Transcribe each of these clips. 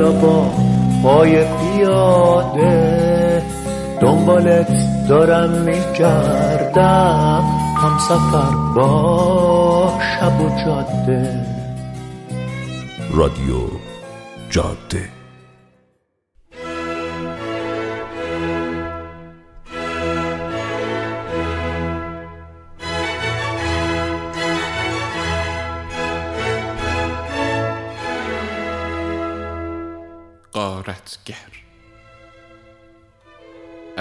حالا با پای پیاده. دنبالت دارم میگردم. هم سفر با شب و جاده. رادیو جاده.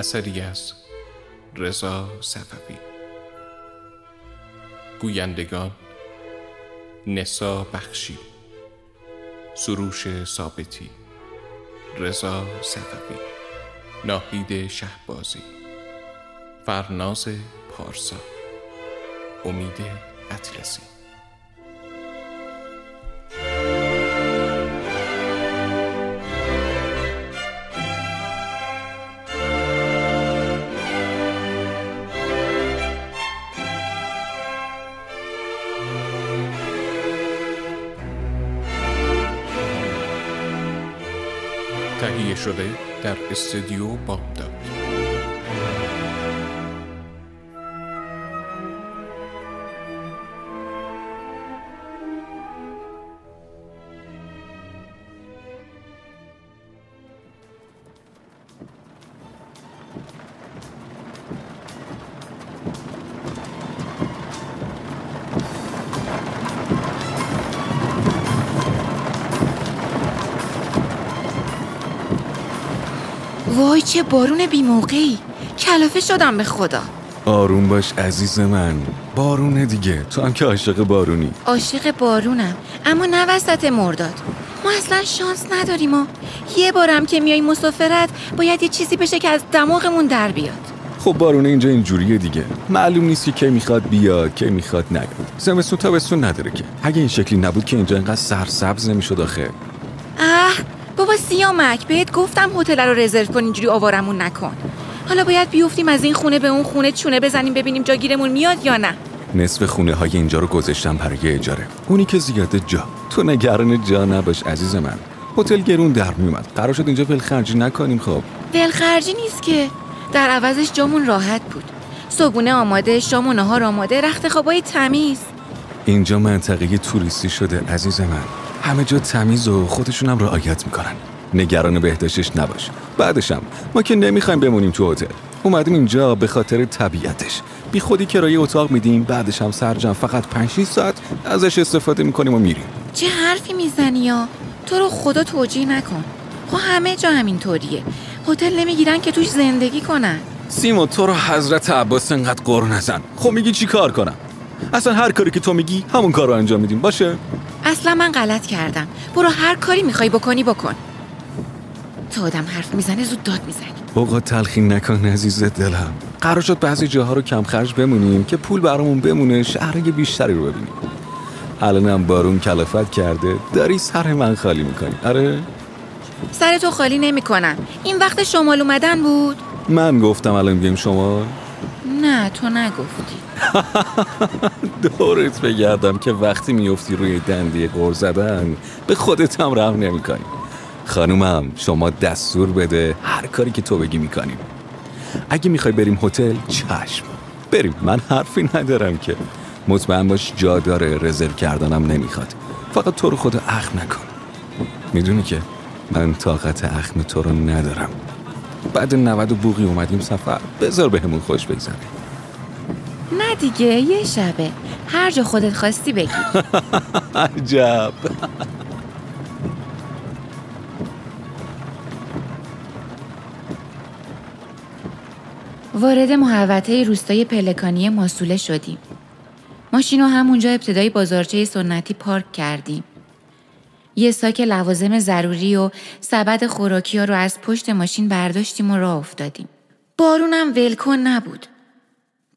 اثری از رضا صفوی. گویندگان نسا بخشی. سروش ثابتی. رضا صفوی. ناهید شهبازی. فرناز پارسا. امید اطلسی. تهیه شده در استودیو بامداد. وای چه بارون بیموقعی کلافه شدم به خدا. آروم باش عزیز من. بارونه دیگه. تو هم که عاشق بارونی. عاشق بارونم. اما نه وسط مرداد. ما اصلا شانس نداریم و یه بارم که میای مسافرت باید یه چیزی بشه که از دماغمون در بیاد. خب بارونه اینجا اینجوریه دیگه. معلوم نیست که کی می‌خواد بیاد کی می‌خواد نیاد زمستون تابستون نداره که. اگه این شکلی نبود که اینجا اینقدر سرسبز نمی‌شد آخه. اه بابا سیامک بهت گفتم هتل رو رزرو کن اینجوری آوارمون نکن. حالا باید بیفتیم از این خونه به اون خونه چونه بزنیم ببینیم جا گیرمون میاد یا نه. نصف خونه های اینجا رو گذاشتم برای اجاره. اونی که زیاده جا. تو نگران جا نباش عزیز من. هتل گرون در میومد. قرار شد اینجا ولخرجی نکنیم خب. ولخرجی نیست که. در عوضش جامون راحت بود. صبونه آماده شام و نهار آماده رخت خوابای تمیز. اینجا منطقه توریستی شده عزیز من. همه جا تمیز و خودشونم رعایت می‌کنن. نگران بهداشتش نباش. بعدشم ما که نمی‌خوایم بمونیم تو هتل. اومدیم اینجا به خاطر طبیعتش. بی خودی کرایه اتاق میدیم بعدش هم سرجم فقط 5 ساعت ازش استفاده می‌کنیم و میریم. چه حرفی می‌زنی یا تو رو خدا توجیه نکن. خب همه جا همینطوریه. هتل نمی‌گیرن که توش زندگی کنن. سیما تو رو حضرت عباس انقدر قر نزن. خب میگی چی کار کنم؟ اصلا هر کاری که تو میگی همون کار رو انجام میدیم. باشه؟ اصلا من غلط کردم. برو هر کاری می‌خوای بکنی بکن. تو آدم حرف می‌زنه زود داد می‌زنی. اوقات تلخی نکن عزیز دلم. قرار شد بعضی جاها رو کم خرج بمونیم که پول برامون بمونه شهرهای بیشتری رو ببینیم. الانم بارون کلافت کرده داری سر من خالی می‌کنی. آره؟ سر تو خالی نمی‌کنم. این وقت شمال اومدن بود؟ من گفتم الان بیایم شما نه تو نگفتی. دورت بگردم که وقتی میفتی روی دندی قر زدن به خودت هم رحم نمی‌کنی. خانومم شما دستور بده هر کاری که تو بگی می‌کنیم اگه می‌خوای بریم هتل چشم. بریم من حرفی ندارم که. مطمئن باش جا داره رزرو کردنم نمی‌خواد. فقط تو رو خدا اخم نکن. می‌دونی که من طاقت اخم تو رو ندارم. بعد 90 و بوغی اومدیم سفر. بذار بهمون خوش بگذره. دیگه یه شبه. هر جا خودت خواستی بگی. عجب. وارد محوطه روستای پلکانی ماسوله شدیم. ماشین رو همونجا ابتدای بازارچه سنتی پارک کردیم. یه ساک لوازم ضروری و سبد خوراکی ها رو از پشت ماشین برداشتیم و راه افتادیم. بارونم ولکن نبود.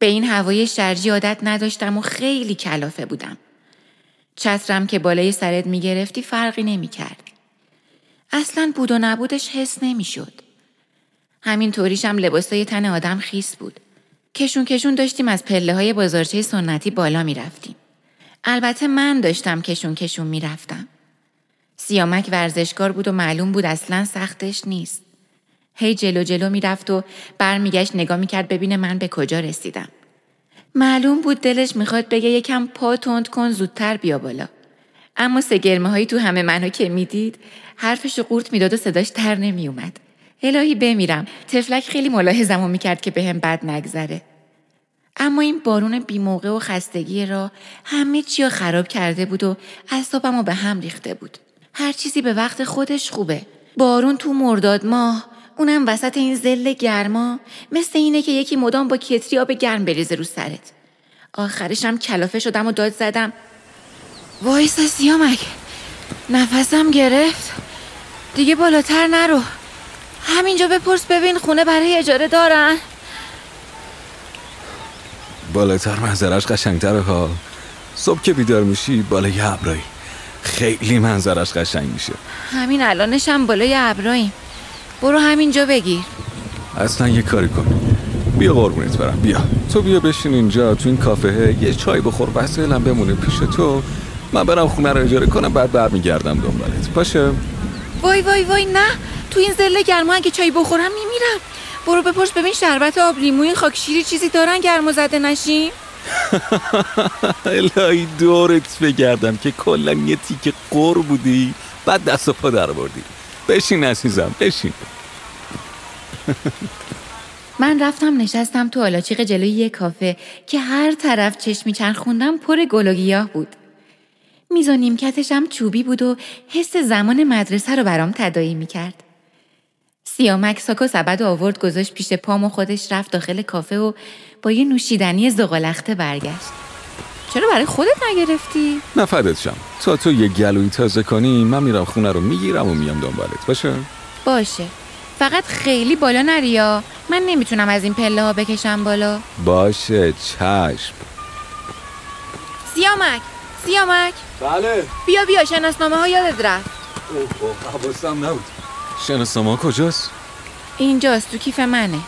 به این هوای شرجی عادت نداشتم و خیلی کلافه بودم چترم که بالای سرت می‌گرفتی فرقی نمی‌کرد. اصلا بود و نبودش حس نمی‌شد. همین طوریش هم لباسای تن آدم خیس بود. کشون کشون داشتیم از پله های بازارچه سنتی بالا می رفتیم. البته من داشتم کشون کشون می‌رفتم. سیامک ورزشکار بود و معلوم بود اصلا سختش نیست. هی جلو جلو می‌رفت و برمیگشت نگاه می‌کرد ببینه من به کجا رسیدم. معلوم بود دلش می‌خواد بگه یکم پا تند کن زودتر بیا بالا. اما سگرمه هایی تو همه منو که می‌دید حرفش رو قورت می‌داد و صداش تر نمیومد. الهی بمیرم تفلک خیلی ملاحظمو می‌کرد که بهم به بد نگذره. اما این بارون بیموقع و خستگی را همه چی رو خراب کرده بود و اصابم به هم ریخته بود. هر چیزی به وقت خودش خوبه. بارون تو مرداد ماه اونم وسط این زل گرما مثل اینه که یکی مدام با کتری آب گرم بریزه رو سرت. آخرشم کلافه شدم و داد زدم. وایسا سیامک نفسم گرفت. دیگه بالاتر نرو. همینجا بپرس ببین خونه برای اجاره دارن. بالاتر منظرش قشنگتره ها. صبح که بیدار میشی بالای ابرایی. خیلی منظرش قشنگ میشه. همین الانش هم بالای ابراییم. برو همینجا بگیر. اصلا یه کاری کن. بیا قربونت برم. بیا. تو بیا بشین اینجا تو این کافه. یه چای بخور. وسایلم بمونه پیش تو. من برم خونه رو اجاره کنم بعد برمیگردم دنبالت. باشه؟ وای وای وای نه. تو این زله گرما اگه چای بخورم میمیرم. برو بپرس ببین شربت آب لیموی خاکشیری چیزی دارن گرم زده نشیم الهی دورت بگردم که کلا یه تیکه قر بودی بعد دست و پا در بردی. بشین عزیزم بشین من رفتم نشستم تو آلاچیق جلوی یه کافه که هر طرف چشمی خوندم پر گل و گیاه بود. میز و نیمکتشم چوبی بود و حس زمان مدرسه رو برام تدایی می‌کرد. سیامک ساک و سبد و آورد گذاشت پیش پام و خودش رفت داخل کافه و با یه نوشیدنی زغالخته برگشت. چرا برای خودت نگرفتی؟ نه فدت شم. تا تو یه گلوی تازه کنی من میرم خونه رو می‌گیرم و میام دنبالت. باشه؟ باشه. فقط خیلی بالا نریا من نمی‌تونم از این پله ها بکشم بالا. باشه چشم. سیامک سیامک. بله. بیا بیا شناسنامه ها یادت رفت. حواسم نبود. شناسنامه کجاست؟ اینجاست تو کیف منه.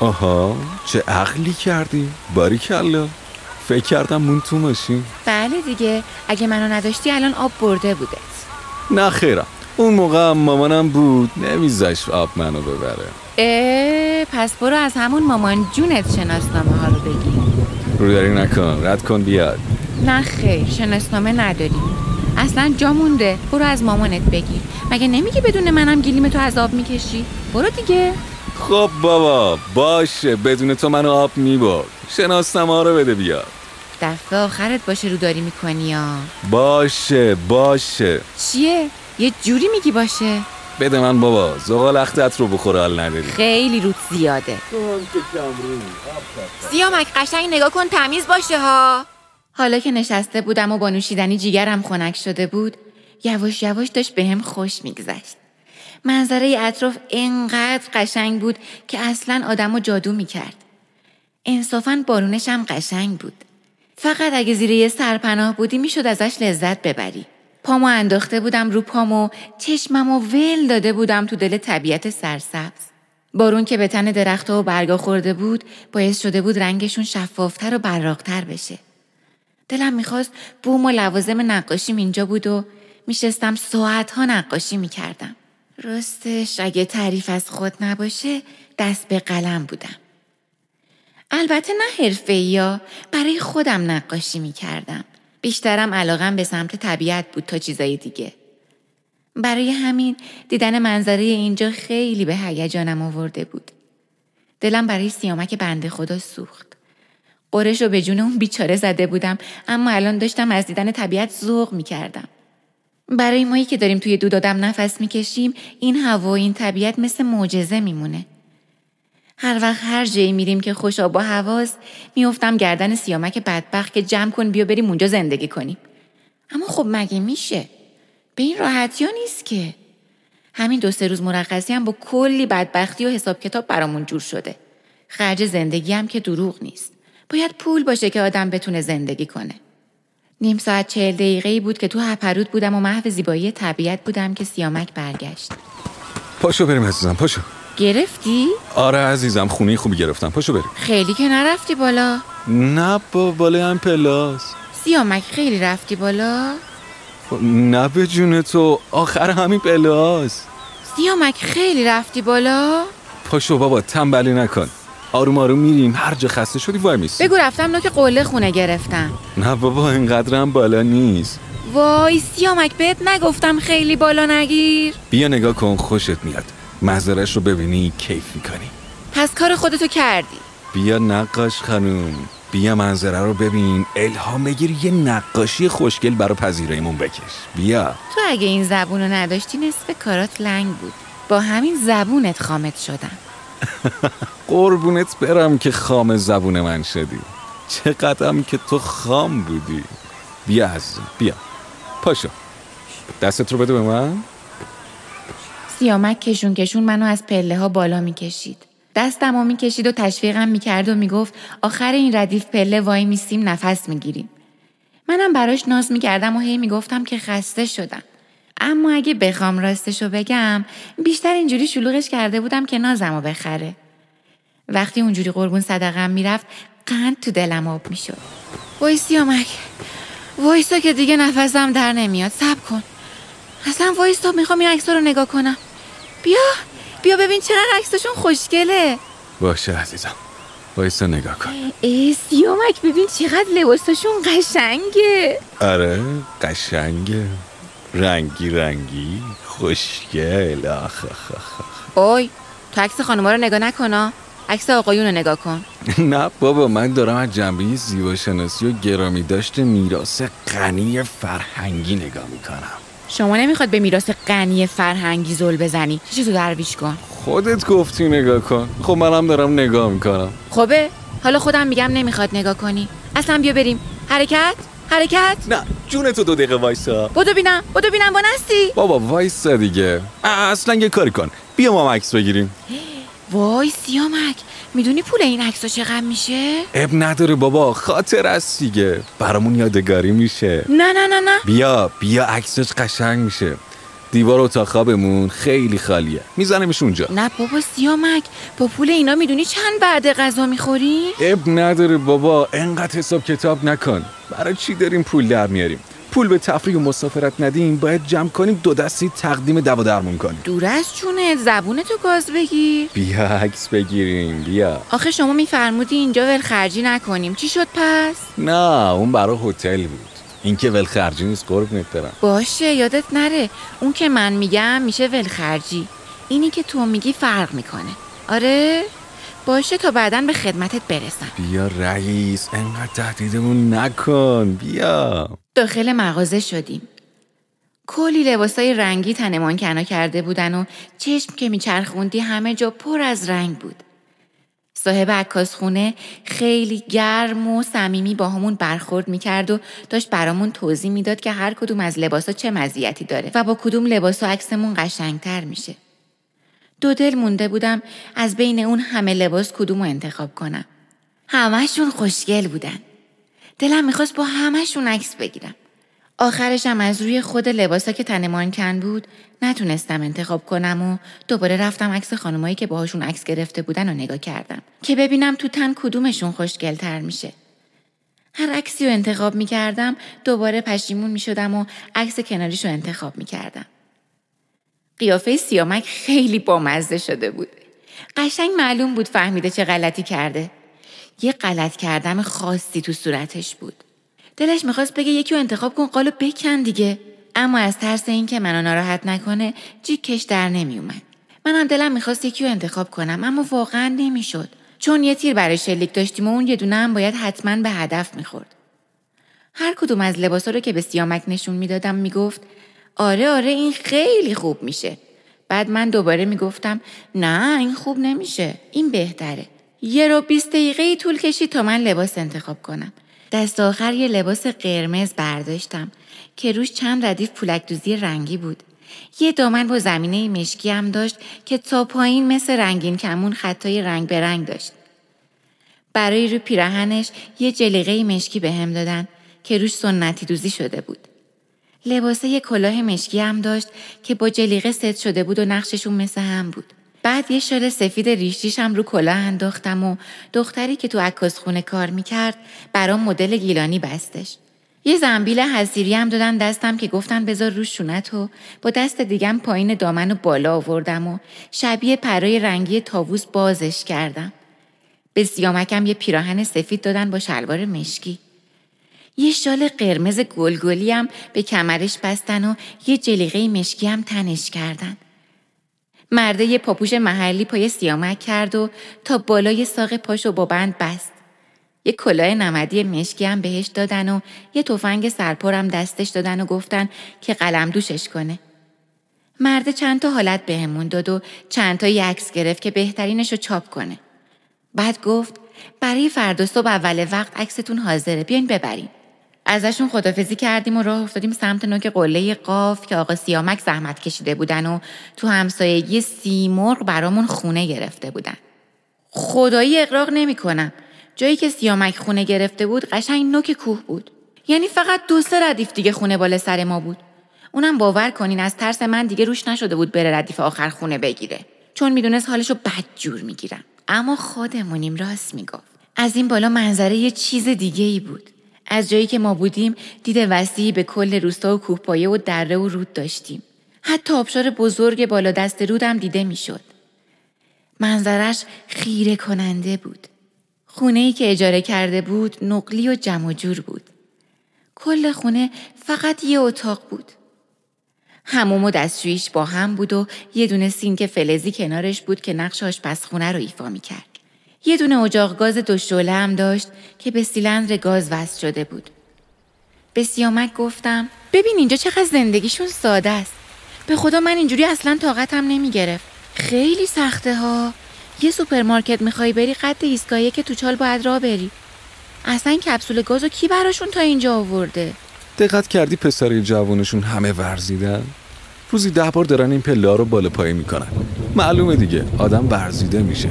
آها چه عقلی کردی؟ باری کلا فکر کردم مون تو ماشین. بله دیگه اگه منو نداشتی الان آب برده بوده. نه خیرم. اون موقع مامانم بود. نمیذاشت آب منو ببره. اه پس برو از همون مامان جونت شناسنامه ها رو بگی. رو نکن. رد کن بیاد. نه خیر شناسنامه نداری. اصلا جا مونده. برو از مامانت بگیر مگه نمیگی بدون منم گلیم تو از آب می‌کشی؟ برو دیگه. خب بابا باشه. بدون تو منو آب می‌برد. شناسنامه رو بده بیاد. دفعه آخرت باشه رو داری می‌کنی ها باشه باشه. چیه؟ یه جوری میگی باشه؟ بده من بابا زغال اختت رو بخوره حال نداری. خیلی روت زیاده. سیامک قشنگ نگاه کن تمیز باشه ها. حالا که نشسته بودم و با نوشیدنی جیگرم خنک شده بود یواش یواش داشت بهم هم خوش میگذشت. منظره اطراف انقدر قشنگ بود که اصلا آدم و جادو می‌کرد. انصافا بارونش هم قشنگ بود. فقط اگه زیر یه سرپناه بودی می‌شد ازش لذت ببری. پامو انداخته بودم رو پامو چشممو ول داده بودم تو دل طبیعت سرسبز. بارون که به تن درخت و برگا خورده بود باعث شده بود رنگشون شفافتر و براقتر بشه. دلم می‌خواست بوم و لوازم نقاشیم اینجا بود و میشستم ساعتها نقاشی می‌کردم. راستش اگه تعریف از خود نباشه دست به قلم بودم. البته نه حرفه یا برای خودم نقاشی می‌کردم بیشترم علاقم به سمت طبیعت بود تا چیزای دیگه. برای همین دیدن منظره اینجا خیلی به هیجانم آورده بود. دلم برای سیامک بنده خدا سوخت. قرش رو به جون اون بیچاره زده بودم اما الان داشتم از دیدن طبیعت ذوق می کردم. برای مایی که داریم توی دودادم نفس می‌کشیم این هوا و این طبیعت مثل معجزه میمونه. هر وقت هر جایی میریم که خوش آب و هواست میافتم گردن سیامک بدبخت که جمع کن بیا بریم اونجا زندگی کنیم. اما خب مگه میشه؟ به این راحتی نیست که. همین دو سه روز مرخصی هم با کلی بدبختی و حساب کتاب برامون جور شده. خرج زندگی هم که دروغ نیست. باید پول باشه که آدم بتونه زندگی کنه. نیم ساعت چهل دقیقه بود که تو هپرود بودم و محو زیبایی طبیعت بودم که سیامک برگشت. پاشو بریم عزیزم پاشو. گرفتی؟ آره عزیزم خونه خوبی گرفتم. پاشو بریم. خیلی که نرفتی بالا. نه با بالای هم پلاس. سیامک خیلی رفتی بالا. نه به جون تو آخر همین پله هاست سیامک خیلی رفتی بالا. پاشو بابا تنبلی نکن. آروم آروم میریم هر جا خسته شدی وای میسی. بگو رفتم نوک قله خونه گرفتم. نه بابا اینقدر هم بالا نیست. وای سیامک بهت نگفتم خیلی بالا نگیر. بیا نگاه کن خوشت میاد. منظرش رو ببینی کیف می‌کنی. پس کار خودتو کردی. بیا نقاش خانوم بیا منظره رو ببین. الهام بگیر یه نقاشی خوشگل برا پذیراییمون بکش. بیا. تو اگه این زبون رو نداشتی نصف کارات لنگ بود. با همین زبونت خامت شدم. قربونت برم که خام زبون من شدی. چقدرم که تو خام بودی. بیا عزیزم بیا. پاشو. دستت رو بده به من. سیامک کشون کشون منو از پله ها بالا می‌کشید. دستم رو می‌کشید و تشویقم می‌کرد و می‌گفت آخر این ردیف پله وای میسیم نفس می‌گیریم. منم براش ناز می‌کردم و هی می‌گفتم که خسته شدم. اما اگه بخوام راستشو بگم بیشتر اینجوری شلوغش کرده بودم که نازمو بخره. وقتی اونجوری قربون صدقم می‌رفت قند تو دلم آب می‌شد. وای سیامک وایسا که دیگه نفسم در نمیاد. سب کن. اصلا وایسا می‌خوام این عکس رو نگاه کنم. بیا بیا ببین چقدر عکسشون خوشگله. باشه عزیزم. وایسا نگاه کن. ای سیامک ببین چقدر لباسشون قشنگه. آره قشنگه. رنگی رنگی. خوشگل. آخ آخ آخ. اوی تو عکس خانوما رو نگاه نکنا عکس آقایون رو نگاه کن. نه بابا من دارم از جنبه زیباشناسی و گرامی داشته میراث غنی فرهنگی نگاه می‌کنم. شما نمی‌خواد به میراث غنی فرهنگی زل بزنی. چی تو درویش کن. خودت گفتی نگاه کن. خب منم دارم نگاه می‌کنم. خوبه؟ حالا خودم میگم نمی‌خواد نگاه کنی. اصلا بیا بریم. حرکت؟ حرکت؟ نه جون تو دو دقیقه وایسا. بدو بینم بدو بینم با نستی. بابا وایسا دیگه. اصلا یه کاری کن. بیا ما عکس بگیریم. وای سیامک می‌دونی پول این عکس چقدر میشه؟ اب نداره بابا خاطر است دیگه. برامون یادگاری میشه. نه نه نه نه. بیا بیا عکسش قشنگ میشه. دیوار اتاق خوابمون خیلی خالیه. میزنمش اونجا. نه بابا سیامک با پول اینا می‌دونی چند بعد غذا می‌خوری؟ اب نداره بابا انقدر حساب کتاب نکن. برای چی داریم پول در میاریم؟ پول به تفریح و مسافرت ندیم باید جمع کنیم دو دستی تقدیم دوا درمون کنیم. دور از چونه زبونتو گاز بگیر بیا عکس بگیریم بیا. آخه شما میفرمودی اینجا ولخرجی نکنیم. چی شد پس؟ نه اون برای هتل بود. این که ولخرجی نیست قربونت برم. باشه یادت نره. اون که من میگم میشه ولخرجی. اینی که تو میگی فرق می‌کنه. آره؟ باشه تا بعدا به خدمتت برسم. بیا رئیس انقدر تهدیدمون نکن. بیا. داخل مغازه شدیم کلی لباسای رنگی تنمان کنا کرده بودن و چشم که میچرخوندی همه جا پر از رنگ بود صاحب عکاسخونه خیلی گرم و صمیمی با همون برخورد می‌کرد و داشت برامون توضیح می‌داد که هر کدوم از لباسا چه مزیتی داره و با کدوم لباسا عکسمون قشنگتر میشه. دو دل مونده بودم از بین اون همه لباس کدومو انتخاب کنم. همهشون خوشگل بودن. دلم می‌خواست با همهشون عکس بگیرم. آخرشم از روی خود لباسا که تنمان کن بود نتونستم انتخاب کنم و دوباره رفتم عکس خانمایی که باهاشون عکس گرفته بودن و نگاه کردم که ببینم تو تن کدومشون خوشگلتر میشه. هر عکسی رو انتخاب می‌کردم دوباره پشیمون می‌شدم و عکس کناریش رو انتخاب می‌کردم. قیافه سیامک خیلی بامزه شده بود. قشنگ معلوم بود فهمیده چه غلطی کرده. یه غلط کردم خاصی تو صورتش بود. دلش می‌خواست بگه یکی رو انتخاب کن قالو بکن دیگه. اما از ترس اینکه منو ناراحت نکنه جیکش در نمیومد منم دلم می‌خواست یکی رو انتخاب کنم اما واقعا نمی‌شد. چون یه تیر برای شلیک داشتیم و اون یه دونه هم باید حتما به هدف می‌خورد. هر کدوم از لباسا رو که به سیامک نشون می‌دادم می‌گفت آره آره این خیلی خوب میشه. بعد من دوباره می‌گفتم نه این خوب نمیشه این بهتره. یه رو بیست دقیقه طول کشید تا من لباس انتخاب کنم دست آخر یه لباس قرمز برداشتم که روش چند ردیف پولک دوزی رنگی بود. یه دامن با زمینه مشکی هم داشت که تا پایین مثل رنگین کمون خطای رنگ به رنگ داشت. برای رو پیراهنش یه جلیقه مشکی به هم دادن که روش سنتی دوزی شده بود. لباسه یه کلاه مشکی هم داشت که با جلیقه ست شده بود و نقششون مثل هم بود. بعد یه شال سفید ریشیشم رو کلاه انداختم و دختری که تو عکاس خونه کار می‌کرد برام مدل گیلانی بستش. یه زنبیل حسیری هم دادن دستم که گفتن بذار روش شونت و با دست دیگم پایین دامن و بالا آوردم و شبیه پرای رنگی تاووس بازش کردم. به سیامکم یه پیراهن سفید دادن با شلوار مشکی. یه شال قرمز گلگلی هم به کمرش بستن و یه جلیقه مشکی هم تنش کردن. مرده یه پاپوش محلی پای سیامک کرد و تا بالای ساق پاشو با بند بست. یه کلاه نمدی مشکی هم بهش دادن و یه تفنگ سرپرم دستش دادن و گفتن که قلم دوشش کنه. مرد چند تا حالت بهمون داد و چند تا عکس گرفت که بهترینش رو چاپ کنه. بعد گفت برای فردا صبح اول وقت عکستون حاضره بیاین ببریم. ازشون خدافزی کردیم و راه افتادیم سمت نوک قله قاف که آقا سیامک زحمت کشیده بودن و تو همسایگی سیمرغ برامون خونه گرفته بودن. خدایی اقراق نمی کنم. جایی که سیامک خونه گرفته بود قشنگ نوک کوه بود. یعنی فقط دو سه ردیف دیگه خونه بالا سر ما بود. اونم باور کنین از ترس من دیگه روش نشده بود بره ردیف آخر خونه بگیره. چون می‌دونست حالشو بد جور می‌گیرم. اما خودمونیم راست می‌گفت. از این بالا منظره یه چیز دیگه ای بود. از جایی که ما بودیم دید وسیعی به کل روستا و کوهپایه و دره و رود داشتیم. حتی آبشار بزرگ بالا دست رودم دیده می‌شد. منظرش خیره کننده بود. خونه ای که اجاره کرده بود نقلی و جمع جور بود. کل خونه فقط یه اتاق بود. هموم و دستشویش با هم بود و یه دونه سینک فلزی کنارش بود که نقش آشپزخونه رو ایفا می کرد. یه دونه اجاق گاز دو شعله هم داشت که به سیلندر گاز وصل شده بود. به سیامک گفتم ببین اینجا چقدر زندگیشون ساده است. به خدا من اینجوری اصلا طاقتم نمی گرفت. خیلی سخته ها. یه سوپرمارکت می‌خوای بری قد ایستگاهی که تو چال باید راه بری. اصلا کپسول گازو کی براشون تا اینجا آورده؟ دقت کردی پسرای جوانشون همه ورزیدن؟ روزی ده بار دارن این پله رو بالا پایین می‌کنن معلومه دیگه آدم ورزیده میشه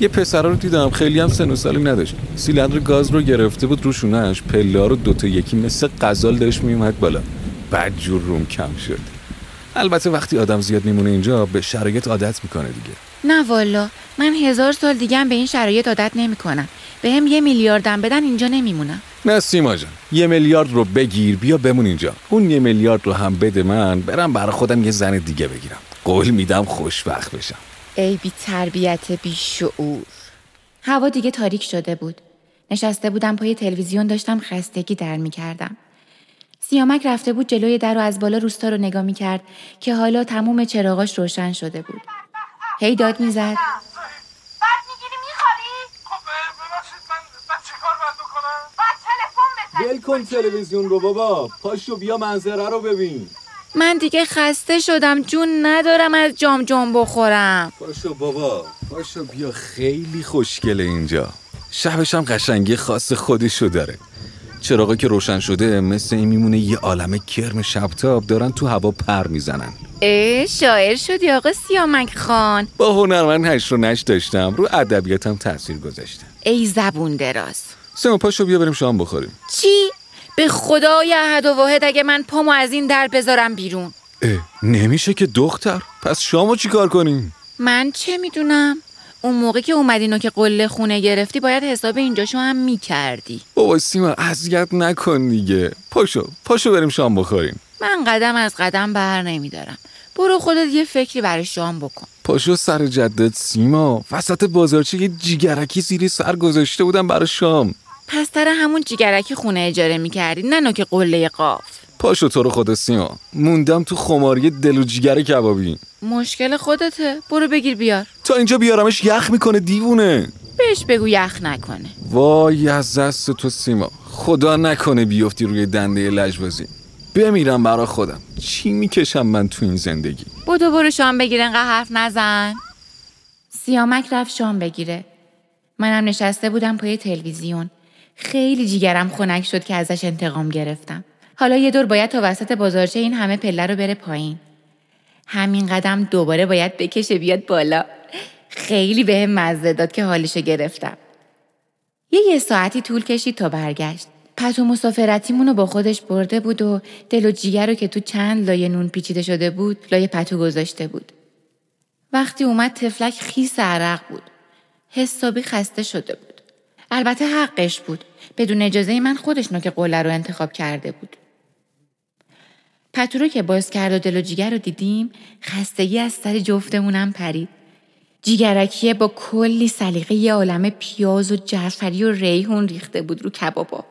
یه پسر رو دیدم خیلی هم سن و سالی نداشت. سیلندر گاز رو گرفته بود رو شونش پله رو دوتا یکی مثل غزال داشت میومد بالا. بعد جور روم کم شد. البته وقتی آدم زیاد میمونه اینجا به شرایط عادت می‌کنه دیگه. نه والا من هزار سال دیگه هم به این شرایط عادت نمی‌کنم. به هم یه میلیاردم بدن اینجا نمیمونم. نه سیما جان یه میلیارد رو بگیر بیا بمون اینجا. اون یه میلیارد رو هم بده من برم برای خودم یه زن دیگه بگیرم. قول میدم خوشبخت بشم. ای بی تربیت بی شعور هوا دیگه تاریک شده بود. نشسته بودم پای تلویزیون داشتم خستگی در می‌کردم. سیامک رفته بود جلوی در و از بالا روستا رو نگاه می‌کرد که حالا تموم چراغاش روشن شده بود. هی داد می‌گیری میخوابی؟ خب ببخشید من من چه کار باید بکنم؟ بعد تلفن بزن ول کن تلویزیون رو بابا. پاشو بیا منظره رو ببین. من دیگه خسته شدم جون ندارم از جام جام بخورم. پاشو بابا پاشو بیا خیلی خوشگله اینجا. شبش هم قشنگی خاص خودشو داره. چراغا که روشن شده مثل این میمونه یه عالم کرم شبتاب دارن تو هوا پر می‌زنن. اه شاعر شدی آقا سیامک خان. با هنرمند هشت و نشت داشتم رو ادبیاتم تاثیر گذاشته ای زبون دراز. سیما پاشو بیا بریم شام بخوریم. چی؟ به خدای احد و واحد اگه من پامو از این در بذارم بیرون. اه نمیشه که دختر. پس شامو چیکار کنیم من چه می‌دونم؟ اون موقع که اومدین و که قله خونه گرفتی باید حساب اینجاشو هم می‌کردی. بابا سیما اذیت نکن دیگه. پاشو پاشو بریم شام بخوریم. من قدم از قدم بر نمیدارم. برو خودت یه فکری برای شام بکن. پاشو سر جدت سیما. وسط بازارچه یه جیگرکی زیری سر گذاشته بودم برای شام. پس تر همون جیگرکی خونه اجاره می‌کردی نه نوک قله قاف. پاشو تو رو خدا سیما. موندم تو خماری دل و جیگر کبابی. مشکل خودته. برو بگیر بیار. تا اینجا بیارمش یخ می‌کنه دیوونه. بهش بگو یخ نکنه. وای از دست تو سیما. خدا نکنه بیفتی روی دنده لجبازی. بمیرم برا خودم. چی می‌کشم من تو این زندگی؟ بودو برو شام بگیر انقدر حرف نزن. سیامک رفت شام بگیره. منم نشسته بودم پای تلویزیون. خیلی جیگرم خنک شد که ازش انتقام گرفتم. حالا یه دور باید تا وسط بازارچه این همه پله رو بره پایین. همین قدم دوباره باید بکشه بیاد بالا. خیلی به مزه داد که حالشو گرفتم. یه یه ساعتی طول کشید تا برگشت. پتو مسافرتیمونو با خودش برده بود و دل و جیگر رو که تو چند لایه نون پیچیده شده بود لایه پتو گذاشته بود. وقتی اومد تفلک خیس عرق بود. حسابی خسته شده بود. البته حقش بود بدون اجازه من خودش نوک قله رو انتخاب کرده بود. پتو رو که باز کرد و دل و جیگر رو دیدیم خستگی از سر جفتمونم پرید. جیگرکیه با کلی سلیقه یه عالم پیاز و جعفری و ریحون ریخته بود رو کبابا.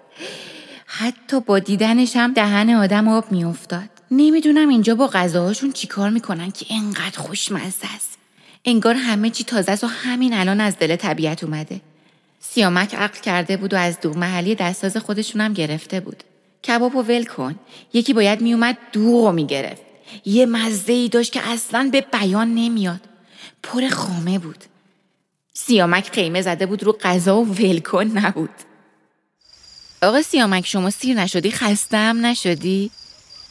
حتی با دیدنش هم دهن آدم آب میافتاد. نمی‌دونم اینجا با غذاهاشون چیکار می‌کنن که انقدر خوشمزه است. انگار همه چی تازه است و همین الان از دل طبیعت اومده. سیامک عقل کرده بود و از دوغ محلی دستاز خودشون هم گرفته بود. کباب و ول کن. یکی باید میومد دوغ می‌گرفت. یه مزه ای داشت که اصلا به بیان نمیاد. پر خامه بود. سیامک خیمه زده بود رو غذا و ول کن نبود. آقا سیامک شما سیر نشدی خستم نشدی؟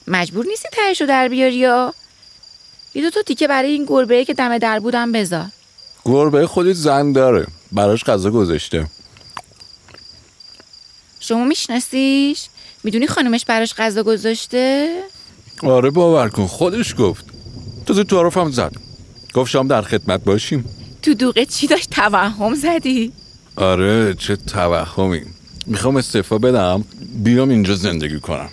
مجبور نیستی تهشو در بیاری یا؟ یه دو تا تیکه برای این گربه که دم در بودم بذار گربه خودت زن داره. براش غذا گذاشته. شما میشناسیش؟ می‌دونی خانومش براش غذا گذاشته؟ آره باور کن خودش گفت. تازه تعارف هم زد. گفت شام در خدمت باشیم. تو دوغه چی داشت توهم زدی؟ آره چه توهمی. می‌خوام استعفا بدم. بیام اینجا زندگی کنم.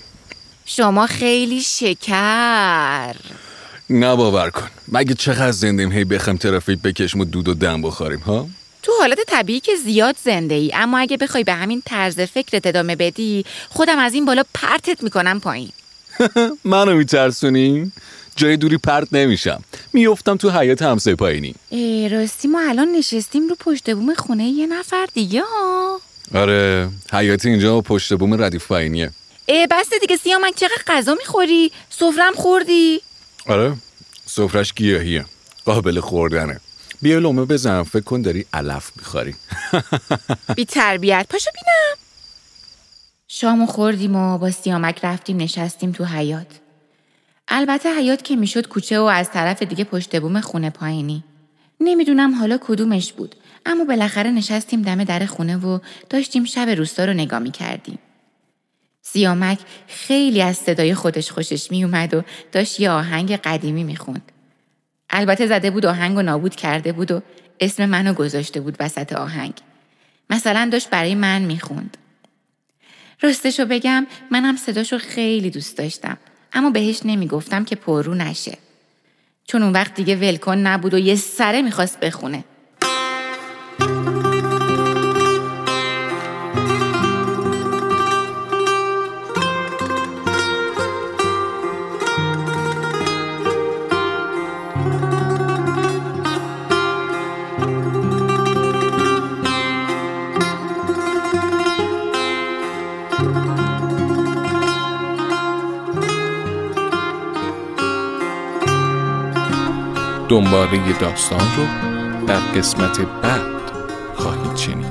شما خیلی شکر. نه باور کن. مگه چقدر زندیم هی بخم ترافیک بکشم و دود و دم بخوریم ها؟ تو حالت طبیعی که زیاد زنده ای اما اگه بخوای به همین طرز فکرت ادامه بدی خودم از این بالا پرتت می‌کنم پایین. منو میترسونی؟ جای دوری پرت نمیشم. میفتم تو حیات همسایه پایینی. اه، راستی ما الان نشستیم رو پشت بوم خونه یه نفر دیگه ها؟ آره حیات اینجا پشت بوم ردیف پایینیه. اه بس دیگه سیامک چقدر غذا می‌خوری؟ سفرم خوردی؟ آره سفرش گیاهیه. قابل خوردنه. بیا لومه بزن فکر کن داری علف می‌خوری. بی تربیت. پاشو بینم. شامو خوردیم و با سیامک رفتیم نشستیم تو حیات البته حیات که می‌شد کوچه و از طرف دیگه پشت بوم خونه پایینی. نمی‌دونم حالا کدومش بود اما بالاخره نشستیم دم در خونه و داشتیم شب روستا رو نگاه می‌کردیم. سیامک خیلی از صدای خودش خوشش میومد و داشت یه آهنگ قدیمی می‌خوند البته زده بود آهنگ و نابود کرده بود و اسم منو گذاشته بود وسط آهنگ. مثلا داشت برای من می‌خوند. راستشو بگم منم صداشو خیلی دوست داشتم اما بهش نمی‌گفتم که پررو نشه. چون اون وقت دیگه ولکن نبود و یه سره می‌خواست بخونه. دنباله داستان رو در قسمت بعد خواهید شنید.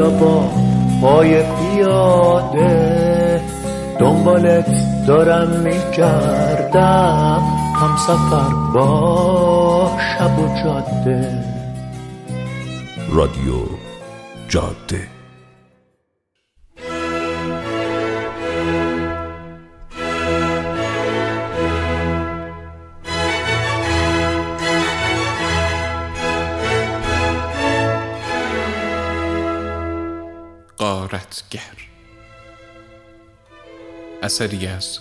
حالا اثری از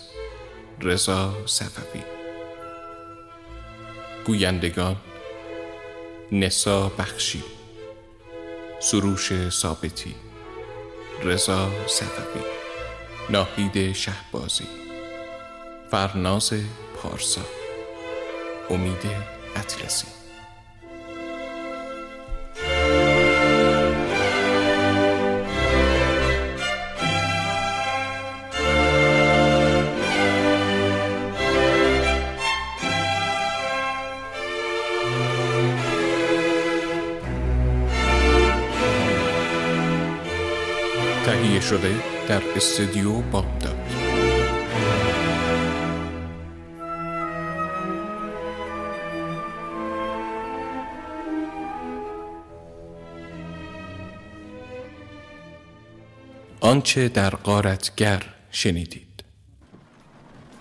رضا صفوی. گویندگان نسا بخشی. سروش ثابتی. رضا صفوی. ناهید شهبازی. فرناز پارسا. امید اطلسی. در استودیو بامداد آنچه در قارتگر شنیدید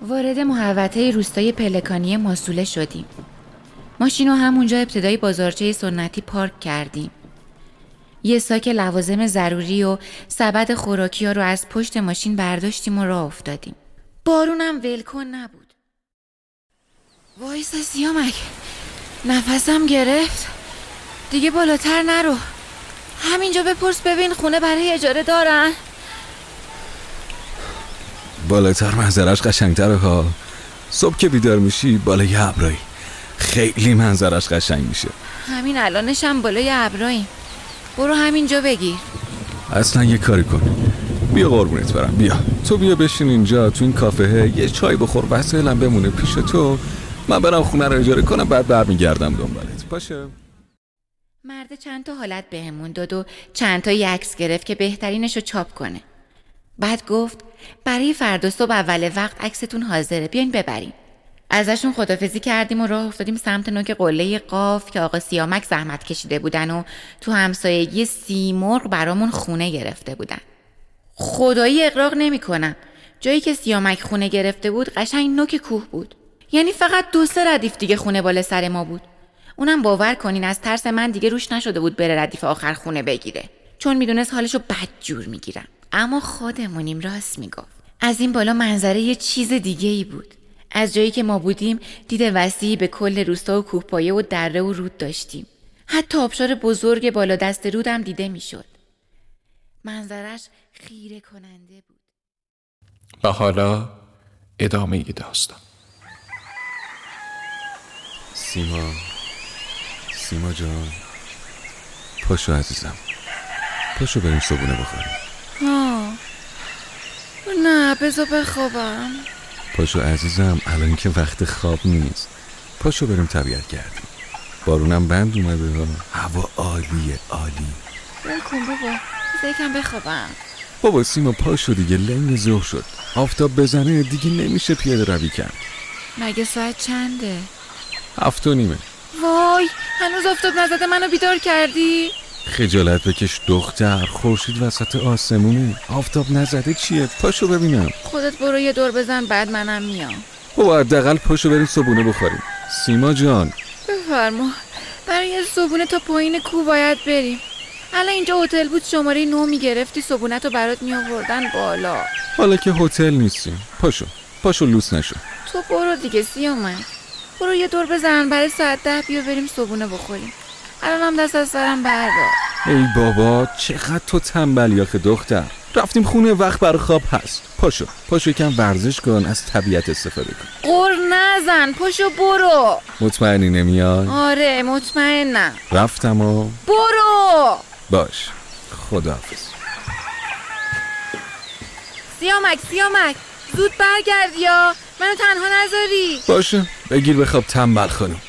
وارد محوطه روستای پلکانی ماسوله شدیم. ماشین رو همونجا ابتدای بازارچه سنتی پارک کردیم. یه ساک لوازم ضروری و سبد خوراکی ها رو از پشت ماشین برداشتیم و راه افتادیم. بارونم ولکن نبود. وایسا سیامک. نفسم گرفت. دیگه بالاتر نرو. همینجا بپرس ببین خونه برای اجاره دارن. بالاتر منظرش قشنگتره ها. صبح که بیدار میشی بالای ابرایی. خیلی منظرش قشنگ میشه. همین الانش هم بالای ابراییم. برو همینجا بگیر. اصلا یه کاری کن. بیا قربونت برم. بیا. تو بیا بشین اینجا تو این کافه. یه چای بخور. وسایلم بمونه پیش تو. من برم خونه رو اجاره کنم بعد برمیگردم دنبالت. باشه. مرد چند تا حالت بهمون داد و چند تا عکس گرفت که بهترینش رو چاپ کنه. بعد گفت برای فردا صبح اول وقت عکستون حاضره. بیاین ببریم. ازشون خدافزی کردیم و راه افتادیم سمت نوک قله قاف که آقا سیامک زحمت کشیده بودن و تو همسایگی سیمرغ برامون خونه گرفته بودن. خدایی اقراق نمی‌کنم. جایی که سیامک خونه گرفته بود قشنگ نوک کوه بود. یعنی فقط دو سه ردیف دیگه خونه بالا سر ما بود. اونم باور کنین از ترس من دیگه روش نشده بود بره ردیف آخر خونه بگیره. چون می‌دونست حالشو بد جور می‌گیرم. اما خودمونیم راست می‌گفت. از این بالا منظره یه چیز دیگه ای بود. از جایی که ما بودیم دید وسیعی به کل روستا و کوهپایه و دره و رود داشتیم. حتی آبشار بزرگ بالا دست رودم دیده می‌شد. منظرش خیره کننده بود. و حالا ادامه داستان. سیما سیما جان پاشو عزیزم. پاشو بریم صبونه بخوریم ها نه بذار بخوابم. پاشو عزیزم الان که وقت خواب نیست. پاشو بریم طبیعت گردیم. بارونم بند اومده هوا عالیه عالی. ول کن بابا. یکم بخوابم. بابا سیما پاشو دیگه لنگ ظهر شد. آفتاب بزنه دیگه نمیشه پیاده روی کرد. مگه ساعت چنده؟ هفت و نیمه. وای هنوز آفتاب نزده منو بیدار کردی؟ خجالت بکش دختر خورشید وسط آسمونه آفتاب نزده چیه؟ پاشو ببینم. خودت برو یه دور بزن بعد منم میام. بابا حداقل پاشو بریم صبونه بخوریم. سیما جان. بفرما. برای یه صبونه تا پایین کو باید بریم. الان اینجا هتل بود شماره نو می‌گرفتی صبونت رو برات میآوردن بالا. حالا که هتل نیستیم پاشو پاشو لوس نشو. تو برو دیگه سیامک برو یه دور بزن برای ساعت ده بیا بریم صبونه بخوریم. الان هم دست از سرم بردار ای بابا چقدر تو تنبلی آخه دختر. رفتیم خونه وقت برای خواب هست. پاشو پاشو یکم ورزش کن از طبیعت استفاده کن. قر نزن پاشو برو. مطمئنی نمیای؟ آره مطمئنم. رفتم و برو. باش. خداحافظ. سیامک سیامک زود برگرد یا؟ منو تنها نذاری. باشه بگیر بخواب تنبل خانم.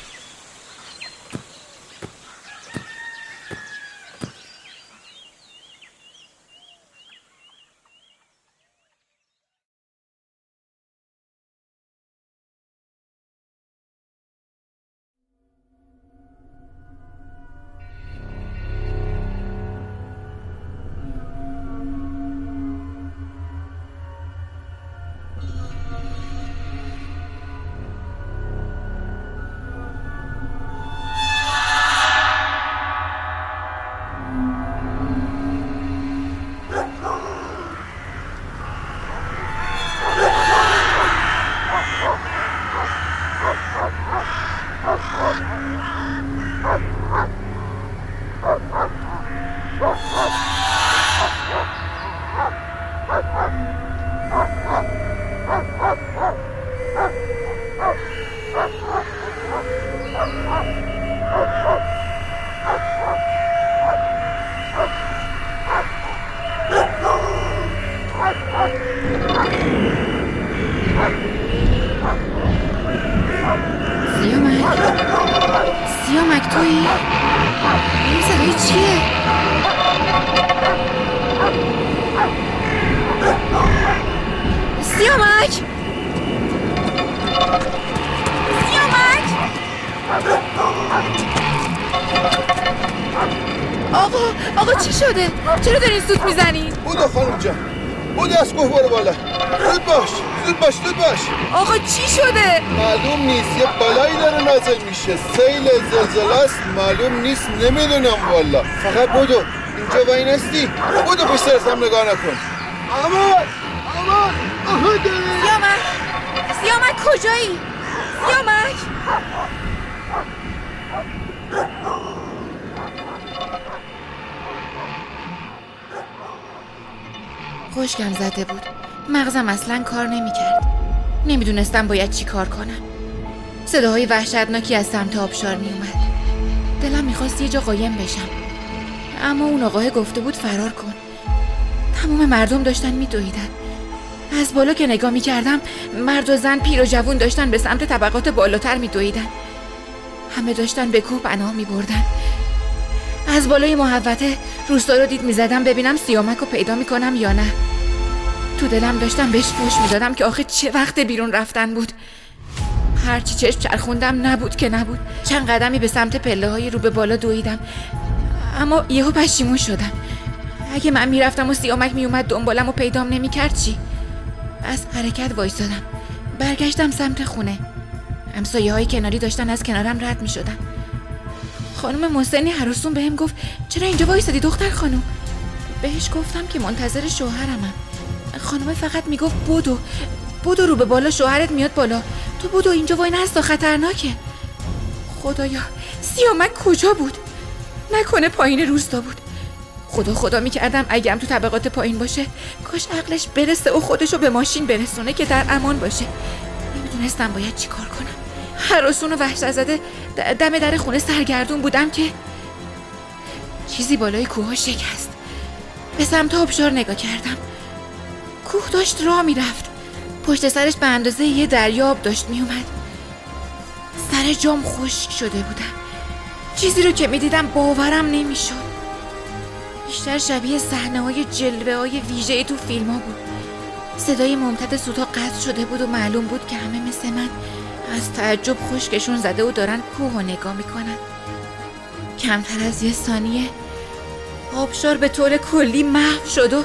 معلوم نیست نمی‌دونم والا. فقط بودو اینجا وای نستی. بودو پشت سرتم نگاه نکن. امان آها داره سیامک سیامک کجایی؟ سیامک. خشکم زده بود. مغزم اصلا کار نمی‌کرد. نمی‌دونستم باید چی کار کنم. صداهای وحشتناکی از سمت آبشار میومد دلم می‌خواست یه جا قایم بشم. اما اون آقاه گفته بود فرار کن. تمام مردم داشتن میدویدن. از بالا که نگاه می‌کردم مرد و زن پیر و جوون داشتن به سمت طبقات بالاتر میدویدن. همه داشتن به کوه پناه میبردن. از بالای محوطه روستا رو دید می‌زدم ببینم سیامک رو پیدا می‌کنم یا نه. تو دلم داشتم بهش فوش می‌دادم که آخه چه وقت بیرون رفتن بود. هرچی چشم چرخوندم نبود که نبود. چند قدمی به سمت پله های رو به بالا دویدم. اما یهو پشیمون شدم. اگه من می‌رفتم و سیامک میومد دنبالم و پیدام نمی‌کرد چی؟ از حرکت وایسادم برگشتم سمت خونه. همسایه های کناری داشتن از کنارم رد می‌شدن. خانم محسنی هراسون بهم گفت چرا اینجا وایسادی دختر خانم؟ بهش گفتم که منتظر شوهرمم. خانم فقط می‌گفت بودو بودو رو به بالا شوهرت میاد بالا. تو بودو اینجا وای نستا خطرناکه. خدایا سیامک کجا بود؟ نکنه پایین روستا بود. خدا خدا می‌کردم اگه هم تو طبقات پایین باشه کاش عقلش برسه و خودشو به ماشین برسونه که در امان باشه. نمی‌دونستم باید چی کار کنم هراسون و وحشت زده دم در خونه سرگردون بودم که چیزی بالای کوه شکست. به سمت آبشار نگاه کردم. کوه داشت راه می‌رفت. پشت سرش به اندازه یه دریا آب داشت میومد سر جام خشک شده بودم. چیزی رو که می‌دیدم باورم نمی‌شد. بیشتر شبیه صحنه های جلوه های ویژه تو فیلم ها بود. صدای ممتد سوتا قطع شده بود و معلوم بود که همه مثل من از تعجب خشکشون زده و دارن کوه و نگاه می‌کنن. کمتر از یه ثانیه آبشار به طور کلی محو شد و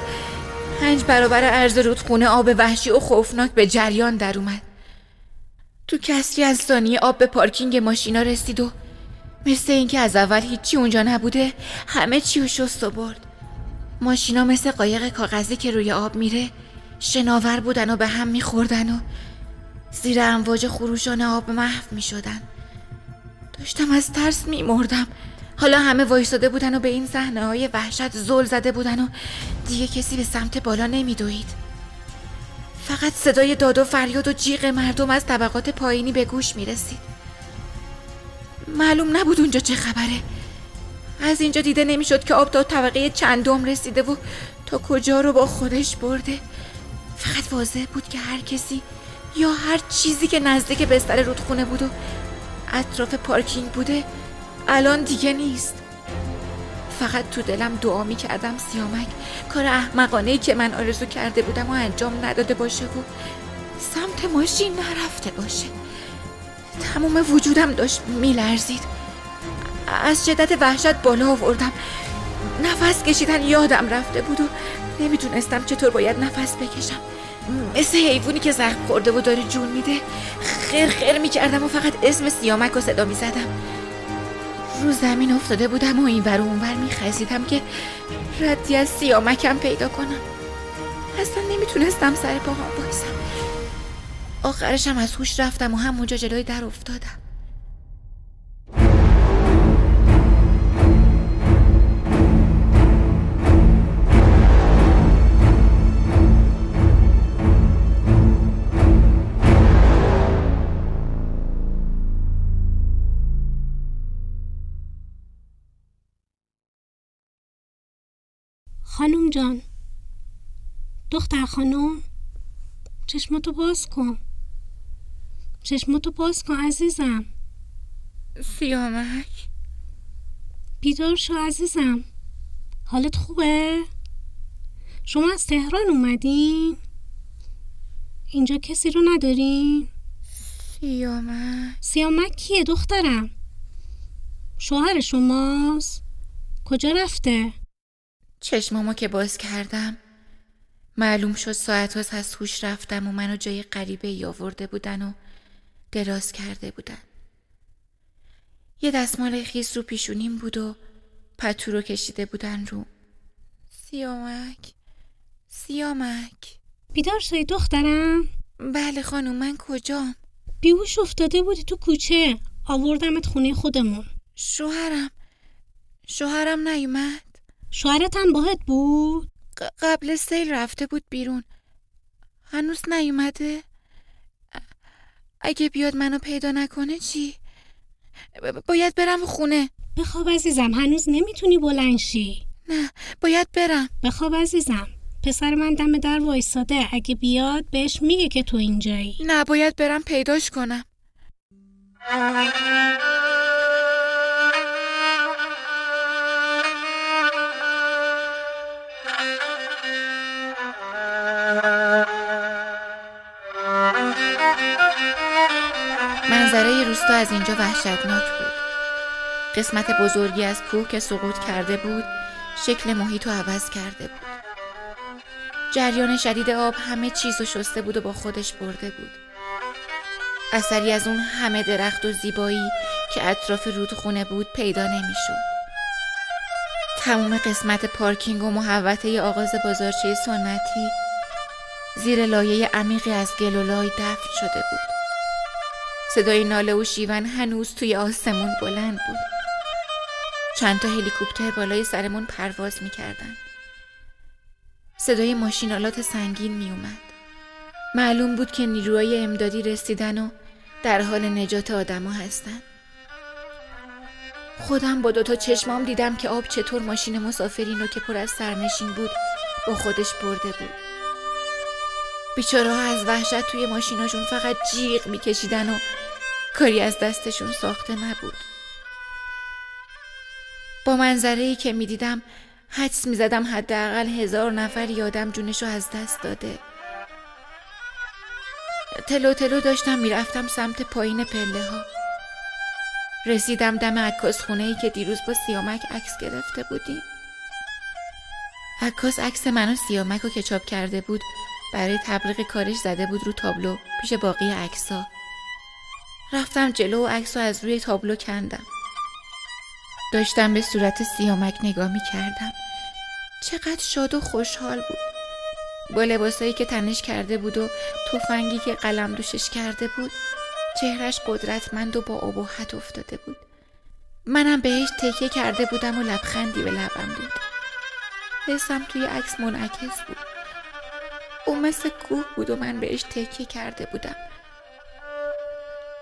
پنج برابر عرض رودخونه آب وحشی و خوفناک به جریان در اومد. تو کسری از ثانیه آب به پارکینگ ماشینا رسید و مثل اینکه از اول هیچی اونجا نبوده همه چی رو شست و برد. ماشینا مثل قایق کاغذی که روی آب میره شناور بودن و به هم میخوردن و زیر امواج خروشان آب محو می‌شدن. داشتم از ترس میمردم. حالا همه وایستاده بودن و به این صحنه های وحشت زل زده بودن و دیگه کسی به سمت بالا نمیدوید. فقط صدای داد و فریاد و جیغ مردم از طبقات پایینی به گوش می‌رسید. معلوم نبود اونجا چه خبره. از اینجا دیده نمی‌شد که آب تا طبقه چندم رسیده و تا کجا رو با خودش برده. فقط واضح بود که هر کسی یا هر چیزی که نزدیک بستر رودخونه بود و اطراف پارکینگ بوده الان دیگه نیست. فقط تو دلم دعا می کردم سیامک. کار احمقانه که من آرزو کرده بودم و انجام نداده باشه و سمت ماشین نرفته باشه. تمام وجودم داشت میلرزید. از شدت وحشت بالا آوردم. نفس کشیدن یادم رفته بود و نمی‌دونستم چطور باید نفس بکشم. مثل حیوانی که زخم خورده و داره جون میده. خیر خیر می‌کردم و فقط اسم سیامک رو صدا می‌زدم. رو زمین افتاده بودم و این بر اون بر میخزیدم که ردی از سیامکم پیدا کنم. اصلا نمی‌تونستم سر پاهم بایستم. آخرشم از هوش رفتم و همونجا جلوی در افتادم. خانم جان دختر خانم چشماتو باز کن چشماتو باز کن عزیزم سیامک بیدار شو عزیزم حالت خوبه؟ شما از تهران اومدین؟ اینجا کسی رو ندارین؟ سیامک سیامک کیه دخترم؟ شوهر شماست؟ کجا رفته؟ چشمامو که باز کردم. معلوم شد ساعت هاست از هوش رفتم و منو جای غریبه ای آورده بودن و دراز کرده بودن. یه دستمال خیس رو پیشونیم بود و پتو رو کشیده بودن رو. سیامک سیامک. بیدار شدی دخترم؟ بله خانم من کجام؟ بیهوش افتاده بودی تو کوچه. آوردمت خونه خودمون. شوهرم. شوهرم نیومد؟ شوهرت هم باهت بود؟ قبل سیل رفته بود بیرون. هنوز نیومده. اگه بیاد منو پیدا نکنه چی؟ باید برم خونه. بخواب عزیزم هنوز نمی‌تونی بلند شی. نه باید برم. بخواب عزیزم پسر من دم در وایستاده اگه بیاد بهش میگه که تو اینجایی. نه باید برم پیداش کنم. منظره روستا از اینجا وحشتناک بود قسمت بزرگی از کوه که سقوط کرده بود شکل محیط رو عوض کرده بود جریان شدید آب همه چیز رو شسته بود و با خودش برده بود اثری از اون همه درخت و زیبایی که اطراف رودخونه بود پیدا نمی‌شد. تمام قسمت پارکینگ و محوطه آغاز بازارچه سنتی زیر لایه عمیقی از گل و لای دفن شده بود. صدای ناله و شیون هنوز توی آسمون بلند بود. چند تا هلیکوپتر بالای سرمون پرواز می‌کردن. صدای ماشینالات سنگین میومد. معلوم بود که نیروهای امدادی رسیدن و در حال نجات آدما هستن. خودم با دوتا چشمام دیدم که آب چطور ماشین مسافرین رو که پر از سرنشین بود با خودش برده بود. بیچاره از وحشت توی ماشیناشون فقط جیغ میکشیدن و کاری از دستشون ساخته نبود. با منظره ای که می‌دیدم حدس می‌زدم حداقل هزار نفر یادم جونشو از دست داده. تلو تلو داشتم می‌رفتم سمت پایین پله ها رسیدم دم عکاس خونه ای که دیروز با سیامک عکس گرفته بودیم عکاس عکس من و سیامک رو که کرده بود برای تبلیغ کارش زده بود رو تابلو پیش باقی عکسا رفتم جلو و عکس از روی تابلو کندم. داشتم به صورت سیامک نگاه می کردم چقدر شاد و خوشحال بود. با لباسایی که تنش کرده بود و تفنگی که قلم دوشش کرده بود چهرش قدرتمند و با ابهت افتاده بود. منم بهش تکیه کرده بودم و لبخندی به لبم بود حسم توی عکس منعکس بود. او مثل کوه بود و من بهش تکیه کرده بودم.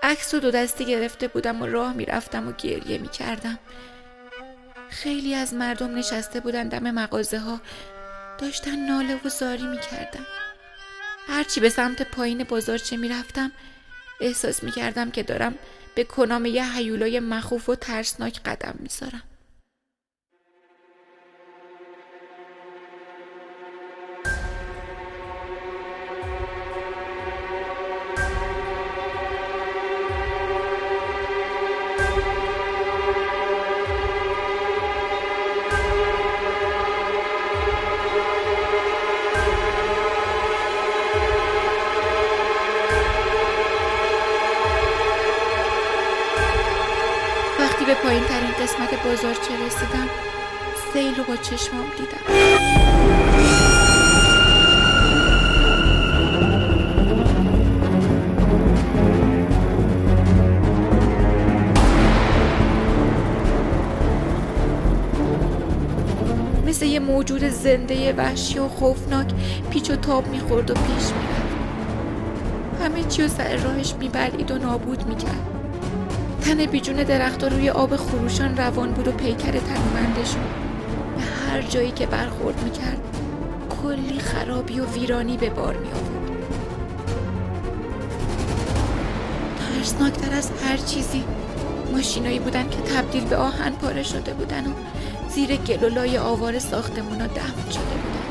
عکس رو دو دستی گرفته بودم و راه می‌رفتم و گریه می‌کردم. خیلی از مردم نشسته بودن دم مغازه ها داشتن ناله و زاری می‌کردن. هرچی به سمت پایین بازارچه می‌رفتم احساس می‌کردم که دارم به کنام یه حیولای مخوف و ترسناک قدم می‌ذارم. چشمام دیدم. مثل یه موجود زنده وحشی و خوفناک پیچ و تاب می‌خورد و پیش می‌رفت. همه چی و سر راهش میبلید و نابود می‌کرد. تن بیجون درختها روی آب خروشان روان بود و پیکر تنومندشون جایی که برخورد می‌کرد کلی خرابی و ویرانی به بار می آورد ترسناکتر از هر چیزی ماشینایی بودن که تبدیل به آهن پاره شده بودن و زیر گل و لای آوار ساختمونا دفن شده بودن.